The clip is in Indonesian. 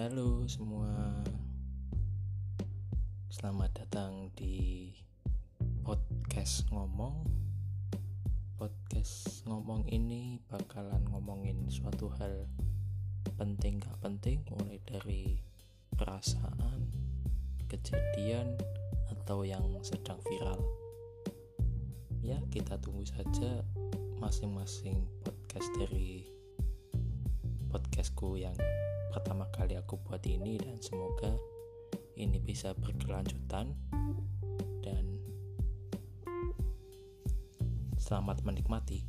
Halo semua. Selamat datang di podcast ngomong. Podcast ngomong ini bakalan ngomongin suatu hal penting gak penting Mulai dari perasaan, kejadian, atau yang sedang viral. Ya kita tunggu saja masing-masing podcast dari podcastku yang pertama kali aku buat ini dan semoga ini bisa berkelanjutan dan selamat menikmati.